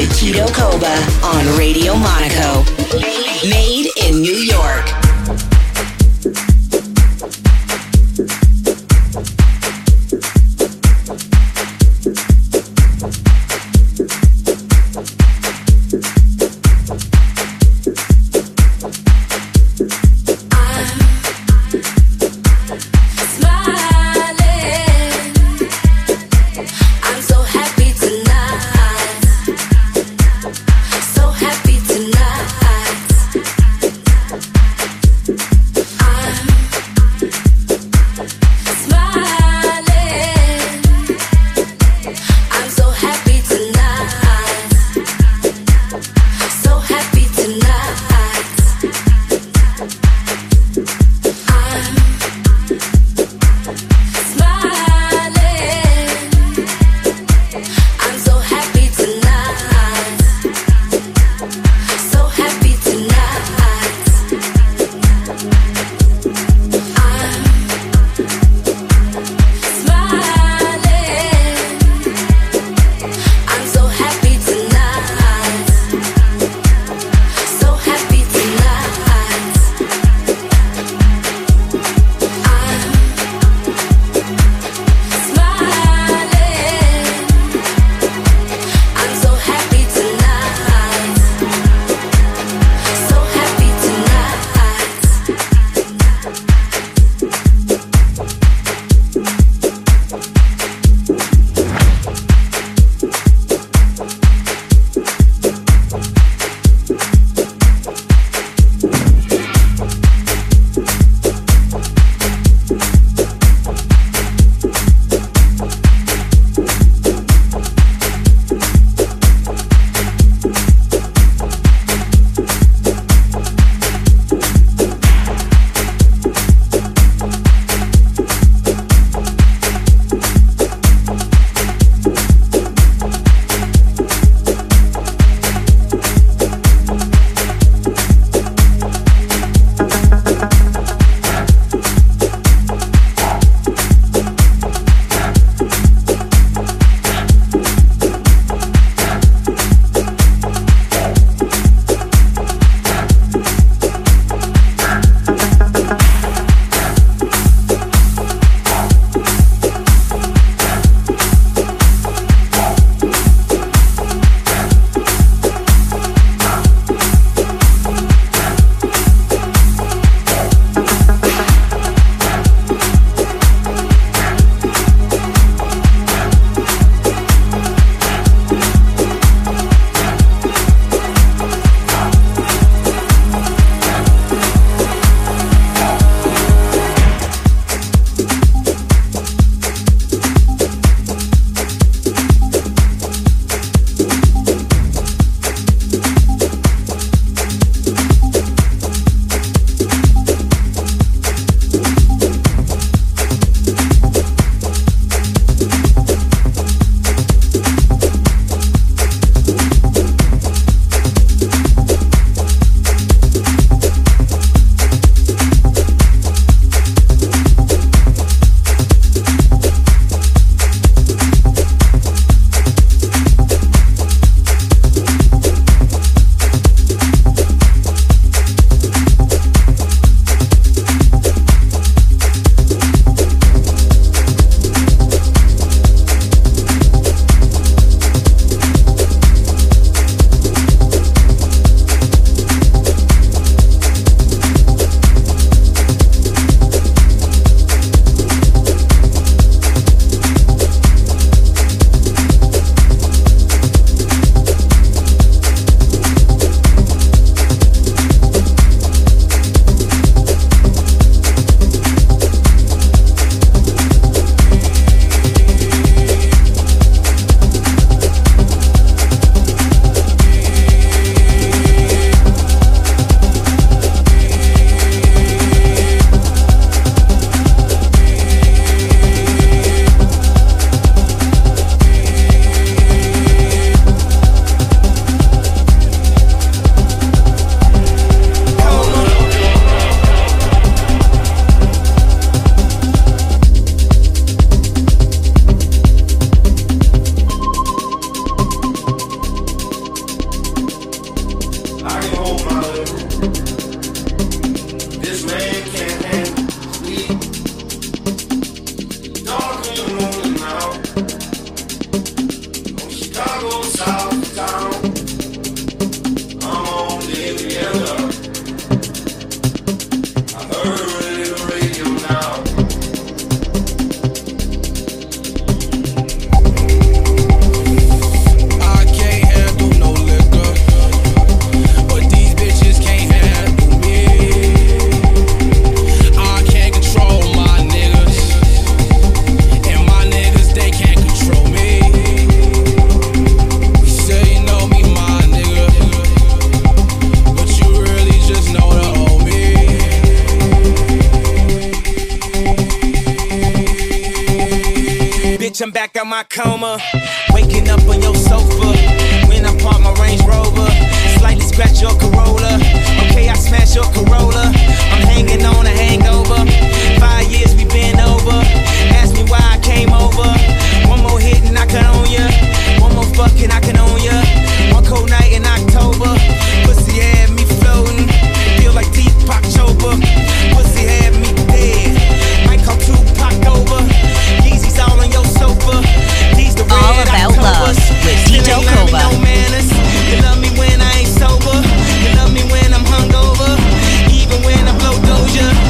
with Tito Koba on Radio Monaco. Made in New York. My coma. Waking up on your sofa. When I park my Range Rover. Slightly scratch your Corolla. Okay, I smash your Corolla. I'm hanging on a hangover. Five years we've been over. Ask me why I came over. One more hit and I can own ya. One more fucking I can own ya. One cold night in October. Pussy had me floating. Feel like Deepak Chopra. Pussy had me dead. Might call Tupac over. Yeezys all on your sofa. All About Love with DJ ain't learned me Kova. no. You love me when I ain't sober. You love me when I'm hungover. Even when I blow doja.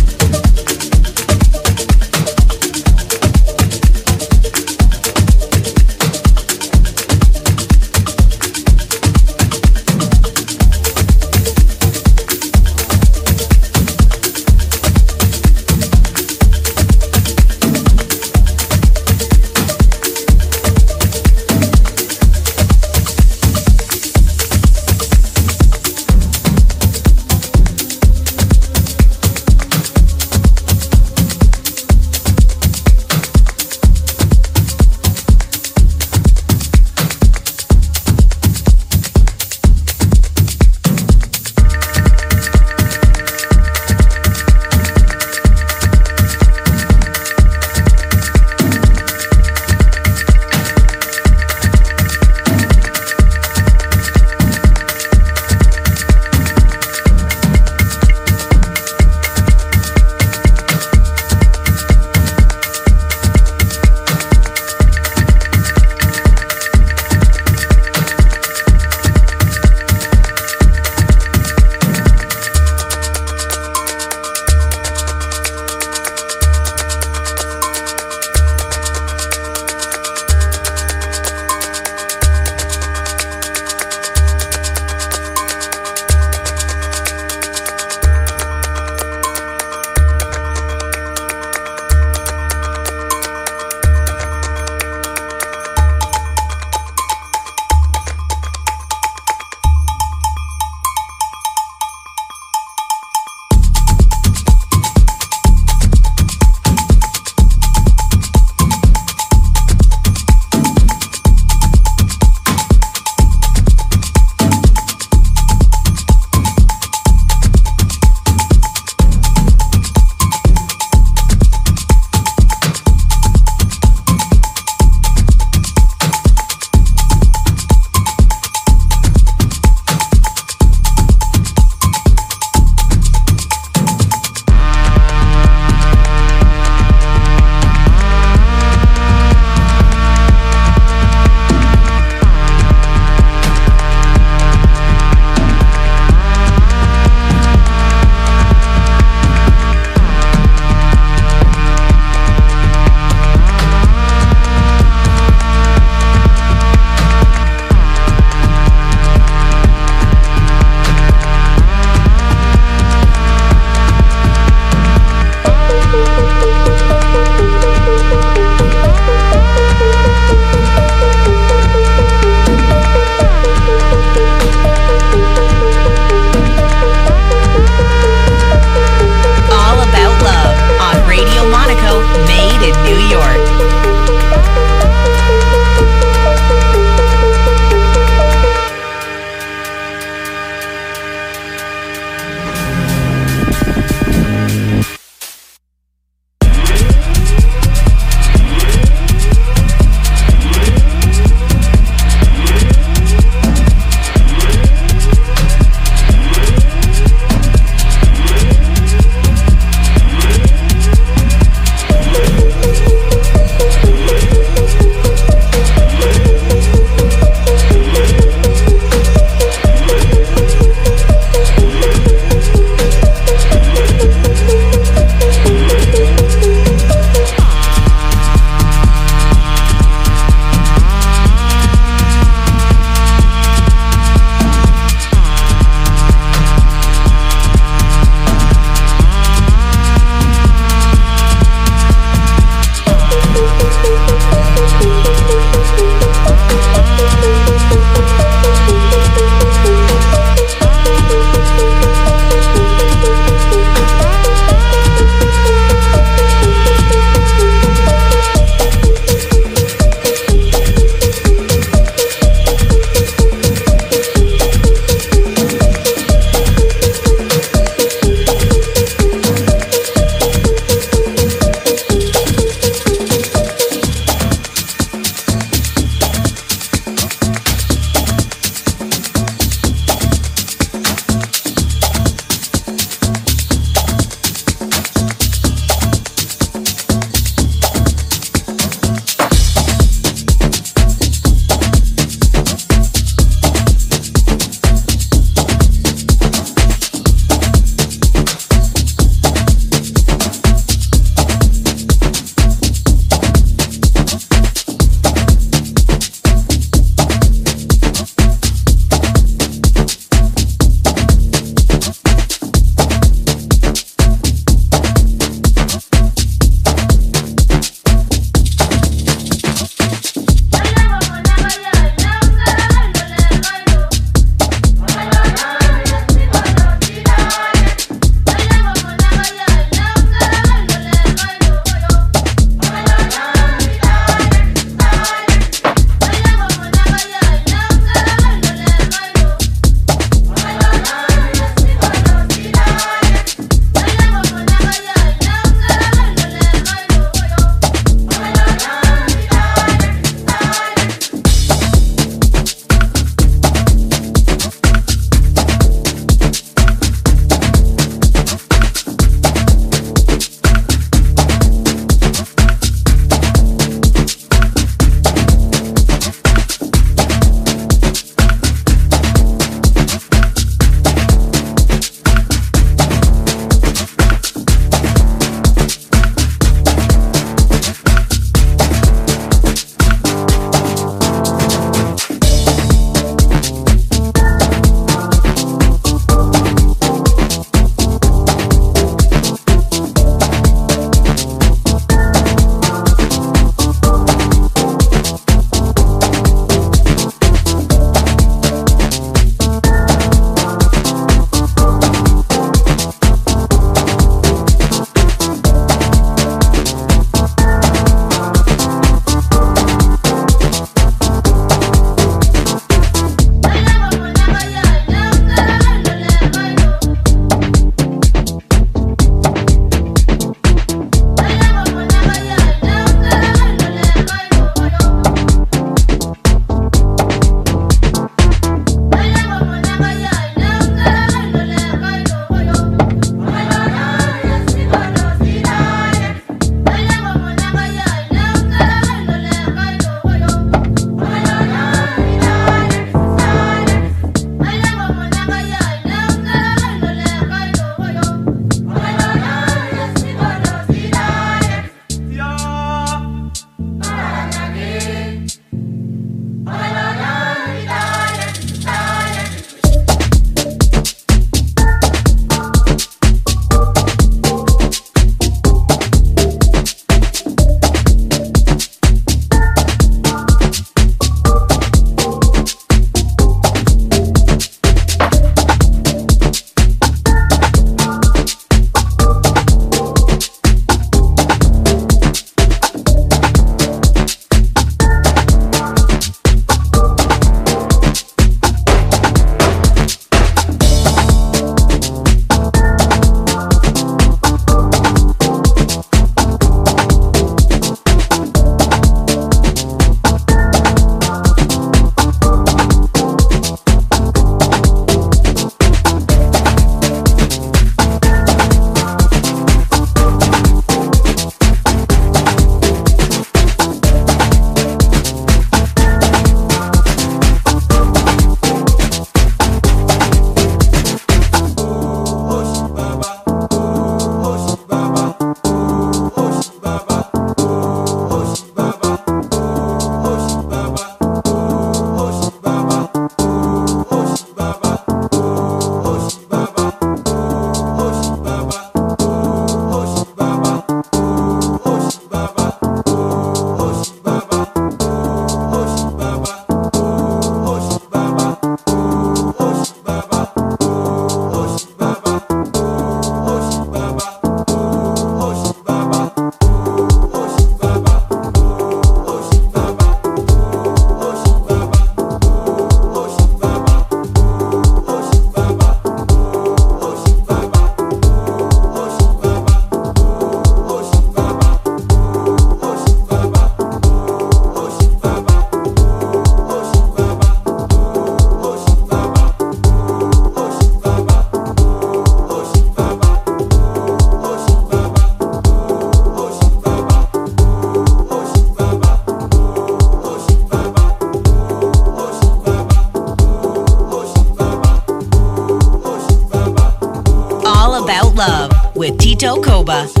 Tito